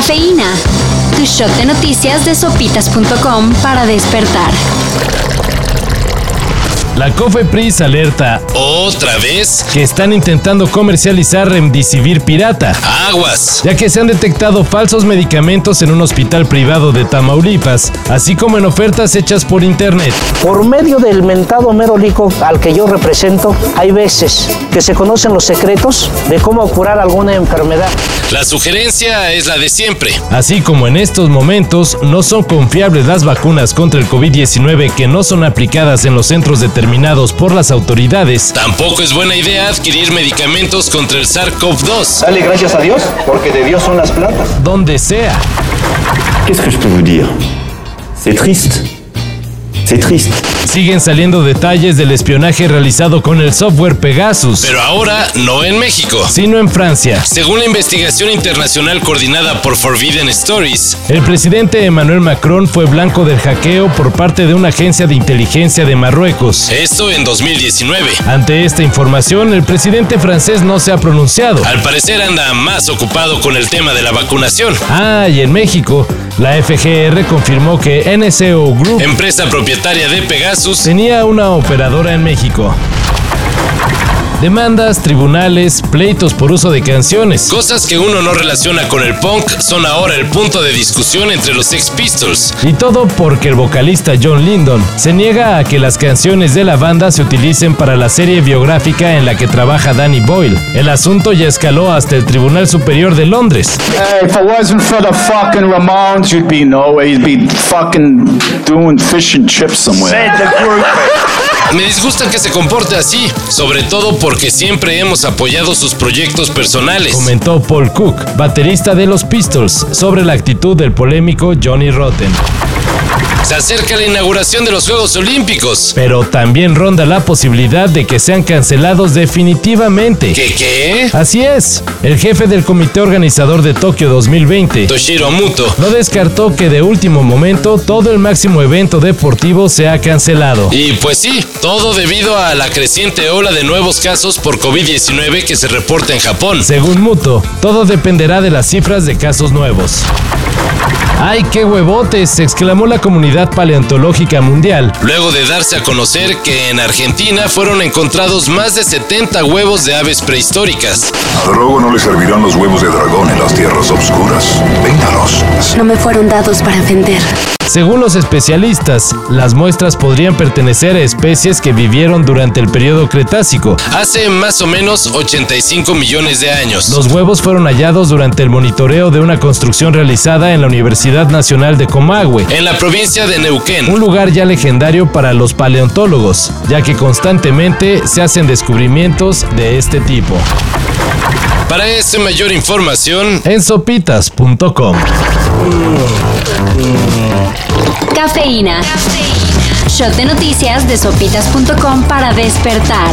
Cafeína. Tu shot de noticias de sopitas.com para despertar. La Cofepris alerta ¿Otra vez? que están intentando comercializar Remdesivir pirata, Aguas. ya que se han detectado falsos medicamentos en un hospital privado de Tamaulipas, así como en ofertas hechas por internet. Por medio del mentado merolico al que yo represento, hay veces que se conocen los secretos de cómo curar alguna enfermedad. La sugerencia es la de siempre. Así como en estos momentos no son confiables las vacunas contra el COVID-19 que no son aplicadas en los centros determinados por las autoridades, Tampoco es buena idea adquirir medicamentos contra el SARS-CoV-2. Dale gracias a Dios, porque de Dios son las plantas. donde sea. Qu'est-ce que je peux vous dire C'est triste. C'est triste. Siguen saliendo detalles del espionaje realizado con el software Pegasus, Pero ahora no en México. sino en Francia. Según la investigación internacional coordinada por Forbidden Stories, El presidente Emmanuel Macron fue blanco del hackeo por parte de una agencia de inteligencia de Marruecos. esto en 2019. Ante esta información, el presidente francés no se ha pronunciado. Al parecer anda más ocupado con el tema de la vacunación. Ah, y en México, la FGR confirmó que NCO Group Empresa propietaria de Pegasus tenía una operadora en México. Demandas, tribunales, pleitos por uso de canciones. Cosas que uno no relaciona con el punk son ahora el punto de discusión entre los Sex Pistols. Y todo porque el vocalista John Lindon se niega a que las canciones de la banda se utilicen para la serie biográfica en la que trabaja Danny Boyle. El asunto ya escaló hasta el Tribunal Superior de Londres. Hey, if it wasn't for the fucking Ramones, you'd be nowhere. You'd be fucking doing fish and chips somewhere. Me disgusta que se comporte así, sobre todo porque siempre hemos apoyado sus proyectos personales. Comentó Paul Cook, baterista de los Pistols, sobre la actitud del polémico Johnny Rotten. Se acerca la inauguración de los Juegos Olímpicos. Pero también ronda la posibilidad de que sean cancelados definitivamente. ¿Qué qué? Así es, el jefe del comité organizador de Tokio 2020 Toshiro Muto. no descartó que de último momento todo el máximo evento deportivo sea cancelado. Y pues sí, todo debido a la creciente ola de nuevos casos por COVID-19 que se reporta en Japón. Según Muto, todo dependerá de las cifras de casos nuevos. ¡Ay, qué huevotes! exclamó la comunidad paleontológica mundial. Luego de darse a conocer que en Argentina fueron encontrados más de 70 huevos de aves prehistóricas. A Drogo no le servirán los huevos de dragón en las tierras oscuras. Véngalos. No me fueron dados para vender. Según los especialistas, las muestras podrían pertenecer a especies que vivieron durante el periodo Cretácico. Hace más o menos 85 millones de años. Los huevos fueron hallados durante el monitoreo de una construcción realizada en la Universidad Nacional de Comahue, En la provincia de Neuquén. un lugar ya legendario para los paleontólogos, ya que constantemente se hacen descubrimientos de este tipo. Para esta mayor información, En sopitas.com. Cafeína. Shot de noticias de sopitas.com para despertar.